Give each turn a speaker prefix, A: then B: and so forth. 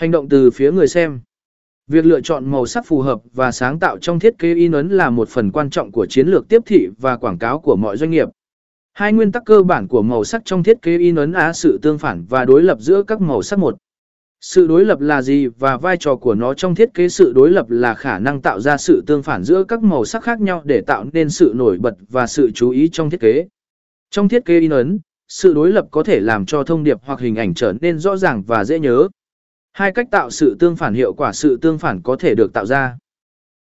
A: Hành động từ phía người xem. Việc lựa chọn màu sắc phù hợp và sáng tạo trong thiết kế in ấn là một phần quan trọng của chiến lược tiếp thị và quảng cáo của mọi doanh nghiệp. Hai nguyên tắc cơ bản của màu sắc trong thiết kế in ấn á sự tương phản và đối lập giữa các màu sắc một. Sự đối lập là gì và vai trò của nó trong thiết kế sự đối lập là khả năng tạo ra sự tương phản giữa các màu sắc khác nhau để tạo nên sự nổi bật và sự chú ý trong thiết kế. Trong thiết kế in ấn, sự đối lập có thể làm cho thông điệp hoặc hình ảnh trở nên rõ ràng và dễ nhớ. Hai cách tạo sự tương phản hiệu quả sự tương phản có thể được tạo ra.